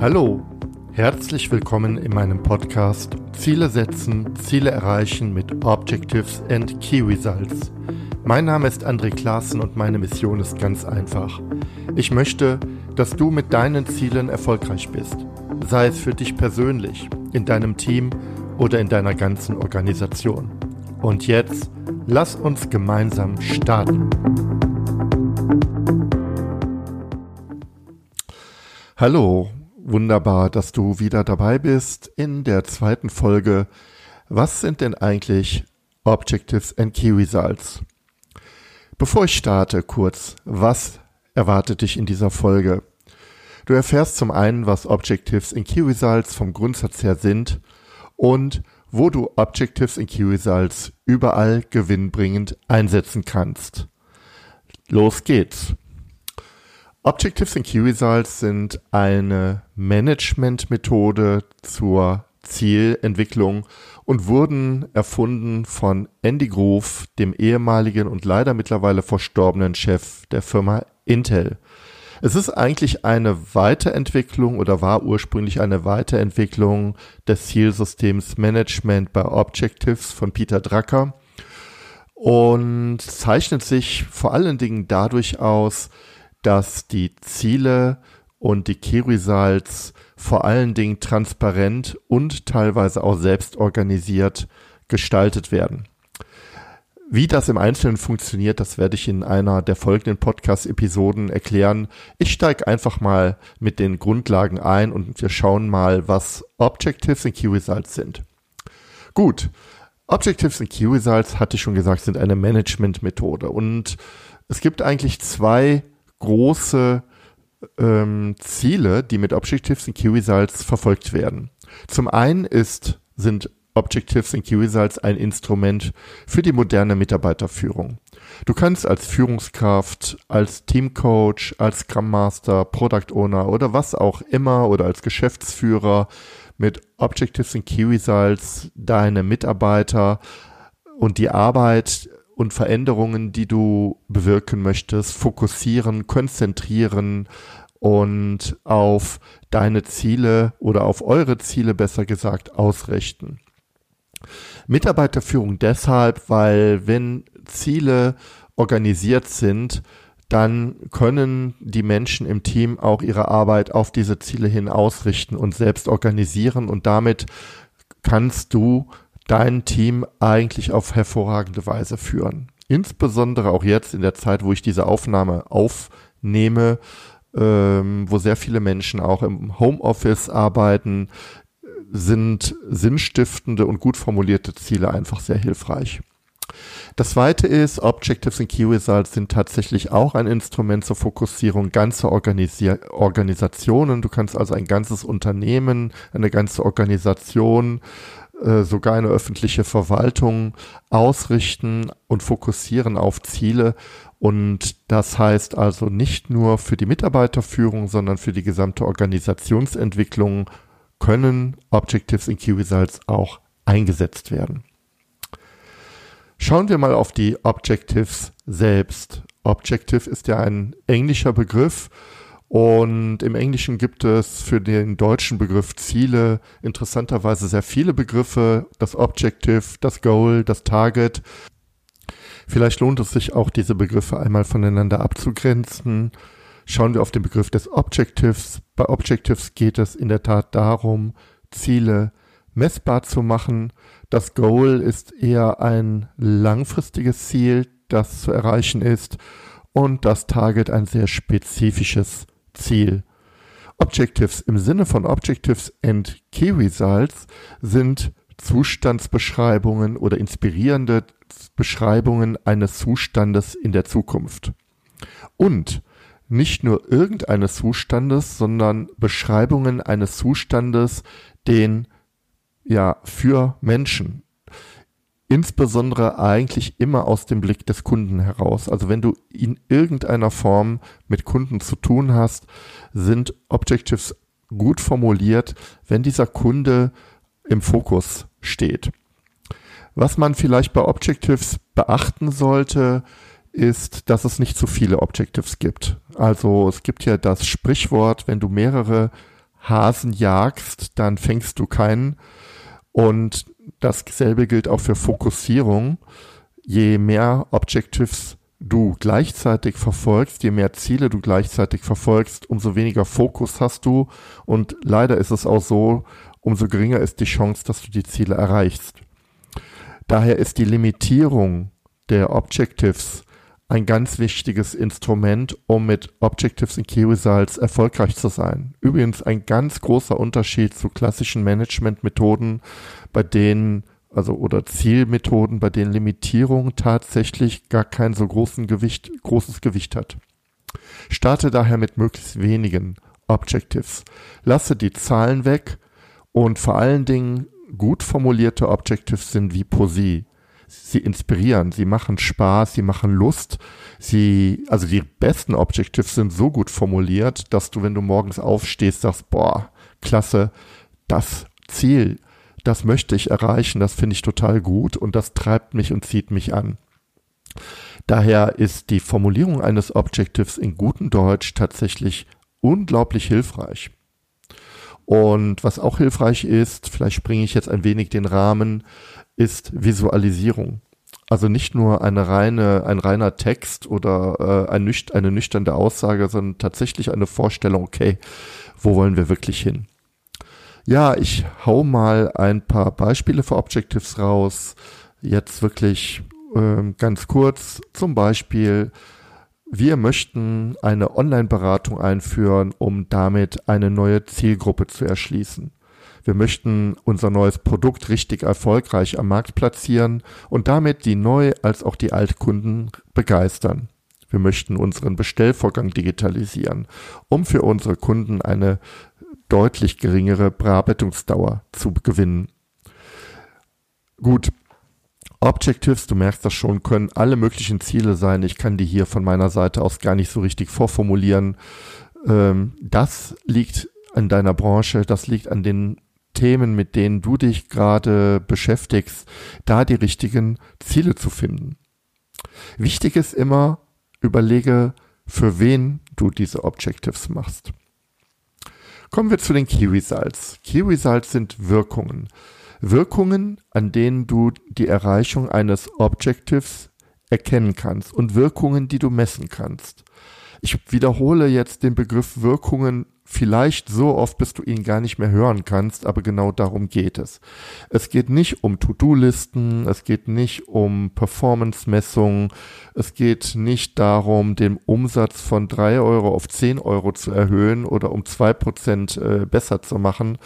Hallo, herzlich willkommen in meinem Podcast Ziele setzen, Ziele erreichen mit Objectives and Key Results. Mein Name ist André Klaassen und meine Mission ist ganz einfach. Ich möchte, dass du mit deinen Zielen erfolgreich bist, sei es für dich persönlich, in deinem Team oder in deiner ganzen Organisation. Und jetzt lass uns gemeinsam starten. Hallo, wunderbar, dass du wieder dabei bist in der zweiten Folge. Was sind denn eigentlich Objectives and Key Results? Bevor ich starte, kurz, was erwartet dich in dieser Folge? Du erfährst zum einen, was Objectives and Key Results vom Grundsatz her sind und wo du Objectives and Key Results überall gewinnbringend einsetzen kannst. Los geht's! Objectives and Key Results sind eine Management-Methode zur Zielentwicklung und wurden erfunden von Andy Grove, dem ehemaligen und leider mittlerweile verstorbenen Chef der Firma Intel. Es ist eigentlich eine Weiterentwicklung oder war ursprünglich eine Weiterentwicklung des Zielsystems Management bei Objectives von Peter Drucker und zeichnet sich vor allen Dingen dadurch aus, dass die Ziele und die Key Results vor allen Dingen transparent und teilweise auch selbst organisiert gestaltet werden. Wie das im Einzelnen funktioniert, das werde ich in einer der folgenden Podcast-Episoden erklären. Ich steige einfach mal mit den Grundlagen ein und wir schauen mal, was Objectives und Key Results sind. Gut, Objectives und Key Results, hatte ich schon gesagt, sind eine Management-Methode und es gibt eigentlich zwei große ähm, Ziele, die mit Objectives und Key Results verfolgt werden. Zum einen ist, sind Objectives und Key ein Instrument für die moderne Mitarbeiterführung. Du kannst als Führungskraft, als Teamcoach, als Scrum Master, Product Owner oder was auch immer oder als Geschäftsführer mit Objectives und Key deine Mitarbeiter und die Arbeit und Veränderungen, die du bewirken möchtest, fokussieren, konzentrieren und auf deine Ziele oder auf eure Ziele besser gesagt ausrichten. Mitarbeiterführung deshalb, weil wenn Ziele organisiert sind, dann können die Menschen im Team auch ihre Arbeit auf diese Ziele hin ausrichten und selbst organisieren und damit kannst du dein Team eigentlich auf hervorragende Weise führen. Insbesondere auch jetzt in der Zeit, wo ich diese Aufnahme aufnehme, ähm, wo sehr viele Menschen auch im Homeoffice arbeiten, sind sinnstiftende und gut formulierte Ziele einfach sehr hilfreich. Das zweite ist, Objectives und Key Results sind tatsächlich auch ein Instrument zur Fokussierung ganzer Organisi Organisationen. Du kannst also ein ganzes Unternehmen, eine ganze Organisation äh, sogar eine öffentliche Verwaltung ausrichten und fokussieren auf Ziele. Und das heißt also nicht nur für die Mitarbeiterführung, sondern für die gesamte Organisationsentwicklung können Objectives in Key Results auch eingesetzt werden. Schauen wir mal auf die Objectives selbst. Objective ist ja ein englischer Begriff und im Englischen gibt es für den deutschen Begriff Ziele interessanterweise sehr viele Begriffe. Das Objective, das Goal, das Target. Vielleicht lohnt es sich auch, diese Begriffe einmal voneinander abzugrenzen. Schauen wir auf den Begriff des Objectives. Bei Objectives geht es in der Tat darum, Ziele messbar zu machen. Das Goal ist eher ein langfristiges Ziel, das zu erreichen ist. Und das Target ein sehr spezifisches Ziel. Objectives im Sinne von Objectives and Key Results sind Zustandsbeschreibungen oder inspirierende Beschreibungen eines Zustandes in der Zukunft. Und nicht nur irgendeines Zustandes, sondern Beschreibungen eines Zustandes, den ja für Menschen insbesondere eigentlich immer aus dem Blick des Kunden heraus. Also wenn du in irgendeiner Form mit Kunden zu tun hast, sind Objectives gut formuliert, wenn dieser Kunde im Fokus steht. Was man vielleicht bei Objectives beachten sollte, ist, dass es nicht zu viele Objectives gibt. Also es gibt ja das Sprichwort, wenn du mehrere Hasen jagst, dann fängst du keinen. Und dasselbe gilt auch für Fokussierung. Je mehr Objectives du gleichzeitig verfolgst, je mehr Ziele du gleichzeitig verfolgst, umso weniger Fokus hast du. Und leider ist es auch so, umso geringer ist die Chance, dass du die Ziele erreichst. Daher ist die Limitierung der Objectives ein ganz wichtiges Instrument, um mit Objectives and Key Results erfolgreich zu sein. Übrigens ein ganz großer Unterschied zu klassischen Management-Methoden, bei denen also oder Zielmethoden, bei denen Limitierung tatsächlich gar kein so großen Gewicht, großes Gewicht hat. Starte daher mit möglichst wenigen Objectives. Lasse die Zahlen weg und vor allen Dingen gut formulierte Objectives sind wie Poesie sie inspirieren, sie machen Spaß, sie machen Lust. Sie, also die besten Objectives sind so gut formuliert, dass du, wenn du morgens aufstehst, sagst, boah, klasse, das Ziel, das möchte ich erreichen, das finde ich total gut und das treibt mich und zieht mich an. Daher ist die Formulierung eines Objectives in gutem Deutsch tatsächlich unglaublich hilfreich. Und was auch hilfreich ist, vielleicht springe ich jetzt ein wenig den Rahmen, ist Visualisierung. Also nicht nur eine reine, ein reiner Text oder äh, ein nücht, eine nüchterne Aussage, sondern tatsächlich eine Vorstellung, okay, wo wollen wir wirklich hin? Ja, ich hau mal ein paar Beispiele für Objectives raus. Jetzt wirklich ähm, ganz kurz. Zum Beispiel, wir möchten eine Online-Beratung einführen, um damit eine neue Zielgruppe zu erschließen. Wir möchten unser neues Produkt richtig erfolgreich am Markt platzieren und damit die Neu- als auch die Altkunden begeistern. Wir möchten unseren Bestellvorgang digitalisieren, um für unsere Kunden eine deutlich geringere Bearbeitungsdauer zu gewinnen. Gut, Objectives, du merkst das schon, können alle möglichen Ziele sein. Ich kann die hier von meiner Seite aus gar nicht so richtig vorformulieren. Ähm, das liegt an deiner Branche, das liegt an den Themen, mit denen du dich gerade beschäftigst, da die richtigen Ziele zu finden. Wichtig ist immer, überlege, für wen du diese Objectives machst. Kommen wir zu den Key Results. Key Results sind Wirkungen. Wirkungen, an denen du die Erreichung eines Objectives erkennen kannst und Wirkungen, die du messen kannst. Ich wiederhole jetzt den Begriff Wirkungen vielleicht so oft, bis du ihn gar nicht mehr hören kannst, aber genau darum geht es. Es geht nicht um To-Do-Listen, es geht nicht um Performance-Messungen, es geht nicht darum, den Umsatz von drei Euro auf zehn Euro zu erhöhen oder um zwei Prozent äh, besser zu machen.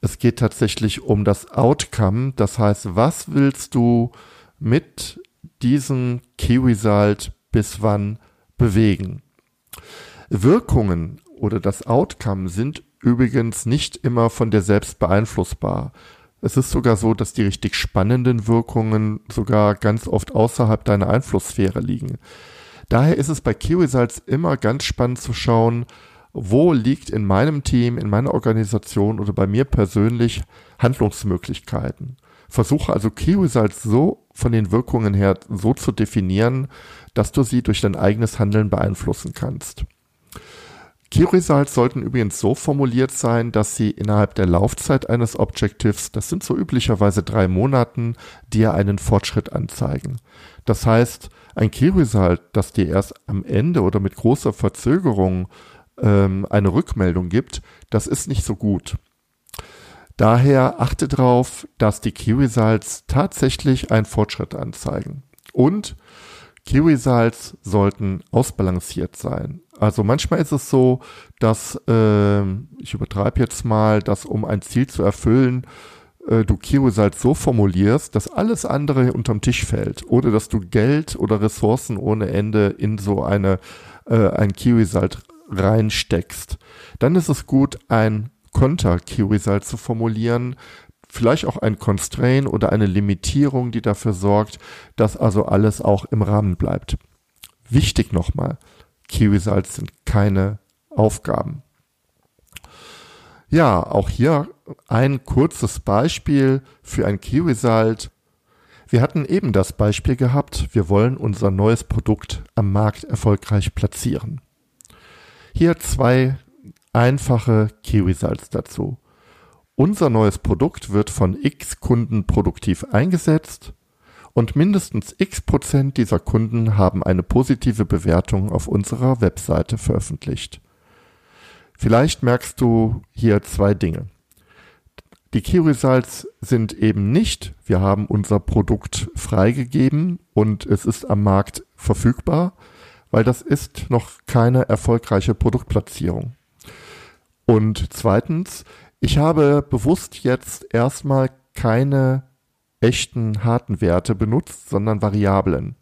Es geht tatsächlich um das Outcome, das heißt, was willst du mit diesem Key Result bis wann bewegen? Wirkungen oder das Outcome sind übrigens nicht immer von dir selbst beeinflussbar. Es ist sogar so, dass die richtig spannenden Wirkungen sogar ganz oft außerhalb deiner Einflusssphäre liegen. Daher ist es bei Key Results immer ganz spannend zu schauen, wo liegt in meinem Team, in meiner Organisation oder bei mir persönlich Handlungsmöglichkeiten. Versuche also Key Results so von den Wirkungen her so zu definieren, dass du sie durch dein eigenes Handeln beeinflussen kannst. Key Results sollten übrigens so formuliert sein, dass sie innerhalb der Laufzeit eines Objectives, das sind so üblicherweise drei Monaten, dir einen Fortschritt anzeigen. Das heißt, ein Key Result, das dir erst am Ende oder mit großer Verzögerung ähm, eine Rückmeldung gibt, das ist nicht so gut. Daher achte darauf, dass die Key Results tatsächlich einen Fortschritt anzeigen. Und Results sollten ausbalanciert sein. Also manchmal ist es so, dass, äh, ich übertreibe jetzt mal, dass um ein Ziel zu erfüllen, äh, du Results so formulierst, dass alles andere unterm Tisch fällt oder dass du Geld oder Ressourcen ohne Ende in so eine, äh, ein Result reinsteckst. Dann ist es gut, ein Konter Result zu formulieren, vielleicht auch ein Constraint oder eine Limitierung, die dafür sorgt, dass also alles auch im Rahmen bleibt. Wichtig nochmal, Key Results sind keine Aufgaben. Ja, auch hier ein kurzes Beispiel für ein Key Result. Wir hatten eben das Beispiel gehabt, wir wollen unser neues Produkt am Markt erfolgreich platzieren. Hier zwei einfache Key Results dazu. Unser neues Produkt wird von x Kunden produktiv eingesetzt und mindestens x Prozent dieser Kunden haben eine positive Bewertung auf unserer Webseite veröffentlicht. Vielleicht merkst du hier zwei Dinge. Die Key Results sind eben nicht, wir haben unser Produkt freigegeben und es ist am Markt verfügbar, weil das ist noch keine erfolgreiche Produktplatzierung. Und zweitens, ich habe bewusst jetzt erstmal keine echten harten Werte benutzt, sondern Variablen.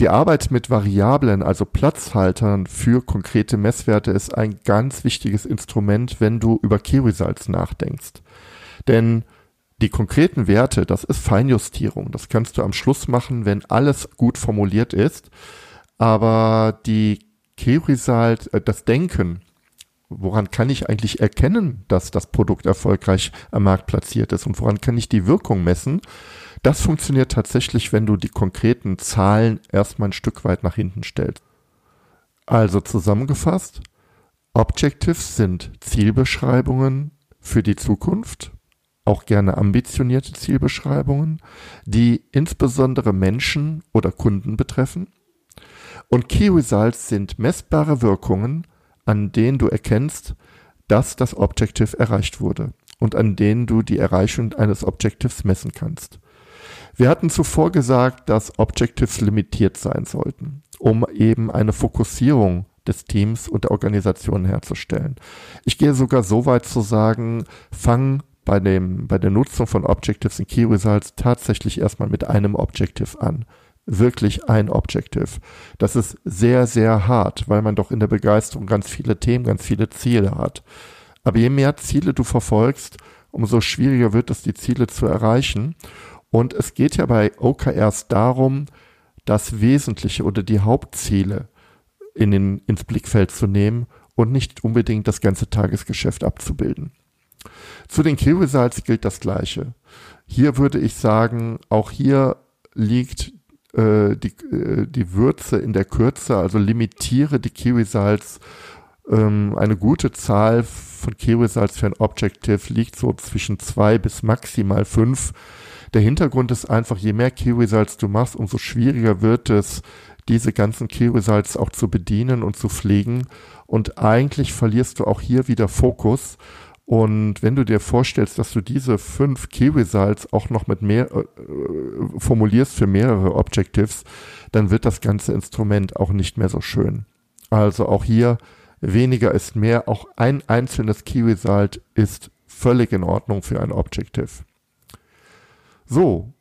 Die Arbeit mit Variablen, also Platzhaltern für konkrete Messwerte, ist ein ganz wichtiges Instrument, wenn du über Key Results nachdenkst. Denn die konkreten Werte, das ist Feinjustierung. Das kannst du am Schluss machen, wenn alles gut formuliert ist. Aber die Key Result, äh, das Denken, woran kann ich eigentlich erkennen, dass das Produkt erfolgreich am Markt platziert ist und woran kann ich die Wirkung messen? Das funktioniert tatsächlich, wenn du die konkreten Zahlen erstmal ein Stück weit nach hinten stellst. Also zusammengefasst, Objectives sind Zielbeschreibungen für die Zukunft, auch gerne ambitionierte Zielbeschreibungen, die insbesondere Menschen oder Kunden betreffen. Und Key Results sind messbare Wirkungen, an denen du erkennst, dass das Objective erreicht wurde und an denen du die Erreichung eines Objectives messen kannst. Wir hatten zuvor gesagt, dass Objectives limitiert sein sollten, um eben eine Fokussierung des Teams und der Organisation herzustellen. Ich gehe sogar so weit zu sagen, fang bei dem, bei der Nutzung von Objectives in Key Results tatsächlich erstmal mit einem Objective an wirklich ein Objective. Das ist sehr, sehr hart, weil man doch in der Begeisterung ganz viele Themen, ganz viele Ziele hat. Aber je mehr Ziele du verfolgst, umso schwieriger wird es, die Ziele zu erreichen. Und es geht ja bei OKRs darum, das Wesentliche oder die Hauptziele in den, ins Blickfeld zu nehmen und nicht unbedingt das ganze Tagesgeschäft abzubilden. Zu den Key Results gilt das Gleiche. Hier würde ich sagen, auch hier liegt äh, die, äh, die Würze in der Kürze, also limitiere die Kiwi-Salz. Ähm, eine gute Zahl von Kiwi-Salz für ein Objective liegt so zwischen zwei bis maximal fünf. Der Hintergrund ist einfach, je mehr Key-Results du machst, umso schwieriger wird es, diese ganzen Key-Results auch zu bedienen und zu pflegen. Und eigentlich verlierst du auch hier wieder Fokus und wenn du dir vorstellst, dass du diese fünf Key Results auch noch mit mehr äh, formulierst für mehrere Objectives, dann wird das ganze Instrument auch nicht mehr so schön. Also auch hier weniger ist mehr. Auch ein einzelnes Key Result ist völlig in Ordnung für ein Objective. So,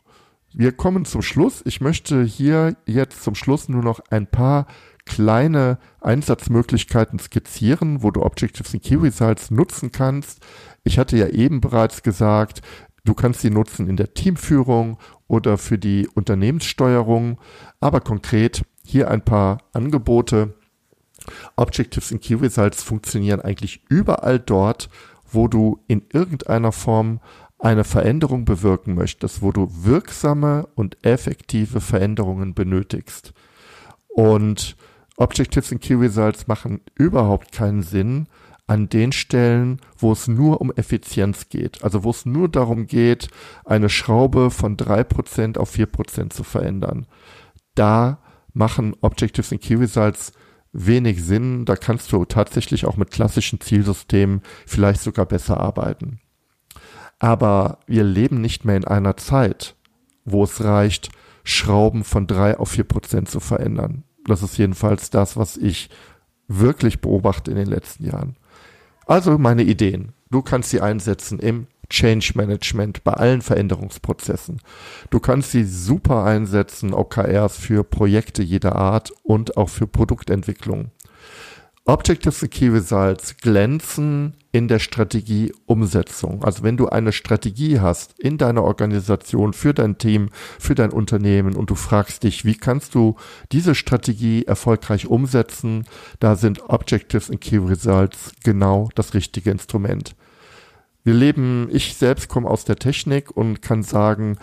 wir kommen zum Schluss. Ich möchte hier jetzt zum Schluss nur noch ein paar kleine Einsatzmöglichkeiten skizzieren, wo du Objectives und Key Results nutzen kannst. Ich hatte ja eben bereits gesagt, du kannst sie nutzen in der Teamführung oder für die Unternehmenssteuerung, aber konkret hier ein paar Angebote. Objectives und Key Results funktionieren eigentlich überall dort, wo du in irgendeiner Form eine Veränderung bewirken möchtest, wo du wirksame und effektive Veränderungen benötigst. Und Objectives und Key Results machen überhaupt keinen Sinn an den Stellen, wo es nur um Effizienz geht. Also wo es nur darum geht, eine Schraube von drei Prozent auf vier Prozent zu verändern. Da machen Objectives und Key Results wenig Sinn. Da kannst du tatsächlich auch mit klassischen Zielsystemen vielleicht sogar besser arbeiten. Aber wir leben nicht mehr in einer Zeit, wo es reicht, Schrauben von drei auf vier Prozent zu verändern. Das ist jedenfalls das, was ich wirklich beobachte in den letzten Jahren. Also meine Ideen. Du kannst sie einsetzen im Change Management bei allen Veränderungsprozessen. Du kannst sie super einsetzen, OKRs für Projekte jeder Art und auch für Produktentwicklung. Objectives and Key Results glänzen in der Strategieumsetzung. Also wenn du eine Strategie hast in deiner Organisation, für dein Team, für dein Unternehmen und du fragst dich, wie kannst du diese Strategie erfolgreich umsetzen, da sind Objectives and Key Results genau das richtige Instrument. Wir leben, ich selbst komme aus der Technik und kann sagen,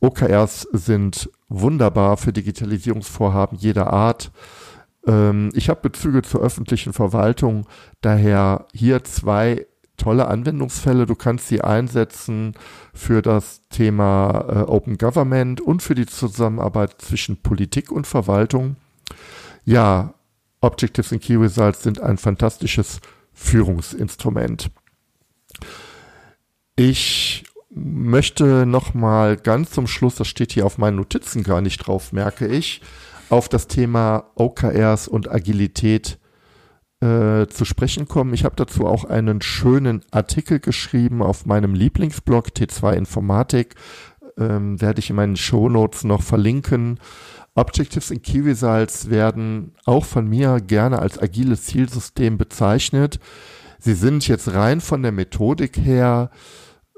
OKRs sind wunderbar für Digitalisierungsvorhaben jeder Art ich habe Bezüge zur öffentlichen Verwaltung, daher hier zwei tolle Anwendungsfälle. Du kannst sie einsetzen für das Thema äh, Open Government und für die Zusammenarbeit zwischen Politik und Verwaltung. Ja, Objectives and Key Results sind ein fantastisches Führungsinstrument. Ich möchte noch mal ganz zum Schluss, das steht hier auf meinen Notizen gar nicht drauf, merke ich, auf das Thema OKRs und Agilität äh, zu sprechen kommen. Ich habe dazu auch einen schönen Artikel geschrieben auf meinem Lieblingsblog T2 Informatik. Ähm, werde ich in meinen Shownotes noch verlinken. Objectives in Key Results werden auch von mir gerne als agiles Zielsystem bezeichnet. Sie sind jetzt rein von der Methodik her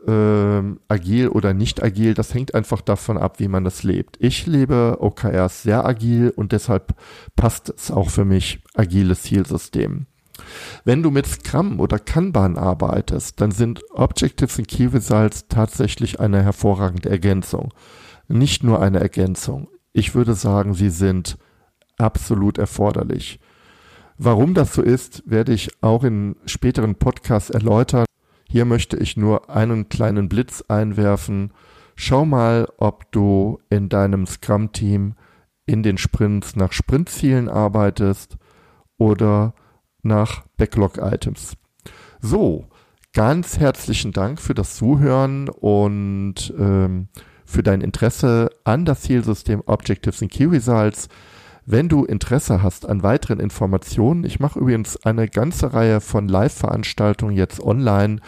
ähm, agil oder nicht agil, das hängt einfach davon ab, wie man das lebt. Ich lebe OKRs sehr agil und deshalb passt es auch für mich, agiles Zielsystem. Wenn du mit Scrum oder Kanban arbeitest, dann sind Objectives und Key Results tatsächlich eine hervorragende Ergänzung. Nicht nur eine Ergänzung. Ich würde sagen, sie sind absolut erforderlich. Warum das so ist, werde ich auch in späteren Podcasts erläutern. Hier möchte ich nur einen kleinen Blitz einwerfen. Schau mal, ob du in deinem Scrum-Team in den Sprints nach Sprintzielen arbeitest oder nach Backlog-Items. So, ganz herzlichen Dank für das Zuhören und ähm, für dein Interesse an das Zielsystem Objectives and Key Results. Wenn du Interesse hast an weiteren Informationen, ich mache übrigens eine ganze Reihe von Live-Veranstaltungen jetzt online,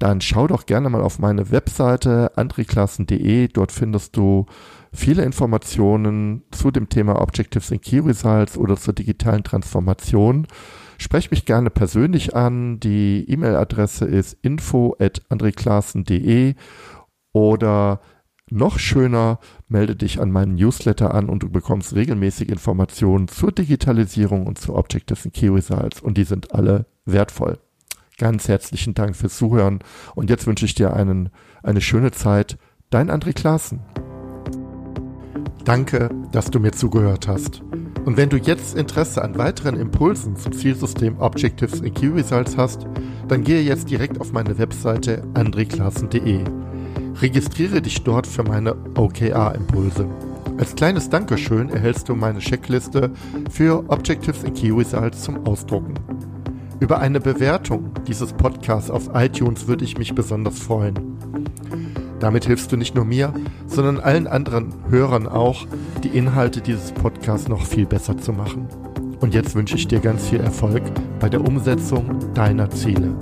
dann schau doch gerne mal auf meine Webseite andreklassen.de. Dort findest du viele Informationen zu dem Thema Objectives and Key Results oder zur digitalen Transformation. Sprech mich gerne persönlich an. Die E-Mail-Adresse ist info at andreklassen.de oder noch schöner, melde dich an meinen Newsletter an und du bekommst regelmäßig Informationen zur Digitalisierung und zu Objectives and Key Results und die sind alle wertvoll. Ganz herzlichen Dank fürs Zuhören und jetzt wünsche ich dir einen, eine schöne Zeit. Dein André Klaassen. Danke, dass du mir zugehört hast. Und wenn du jetzt Interesse an weiteren Impulsen zum Zielsystem Objectives and Key Results hast, dann gehe jetzt direkt auf meine Webseite andreklassen.de. Registriere dich dort für meine OKR-Impulse. Als kleines Dankeschön erhältst du meine Checkliste für Objectives and Key Results zum Ausdrucken. Über eine Bewertung dieses Podcasts auf iTunes würde ich mich besonders freuen. Damit hilfst du nicht nur mir, sondern allen anderen Hörern auch, die Inhalte dieses Podcasts noch viel besser zu machen. Und jetzt wünsche ich dir ganz viel Erfolg bei der Umsetzung deiner Ziele.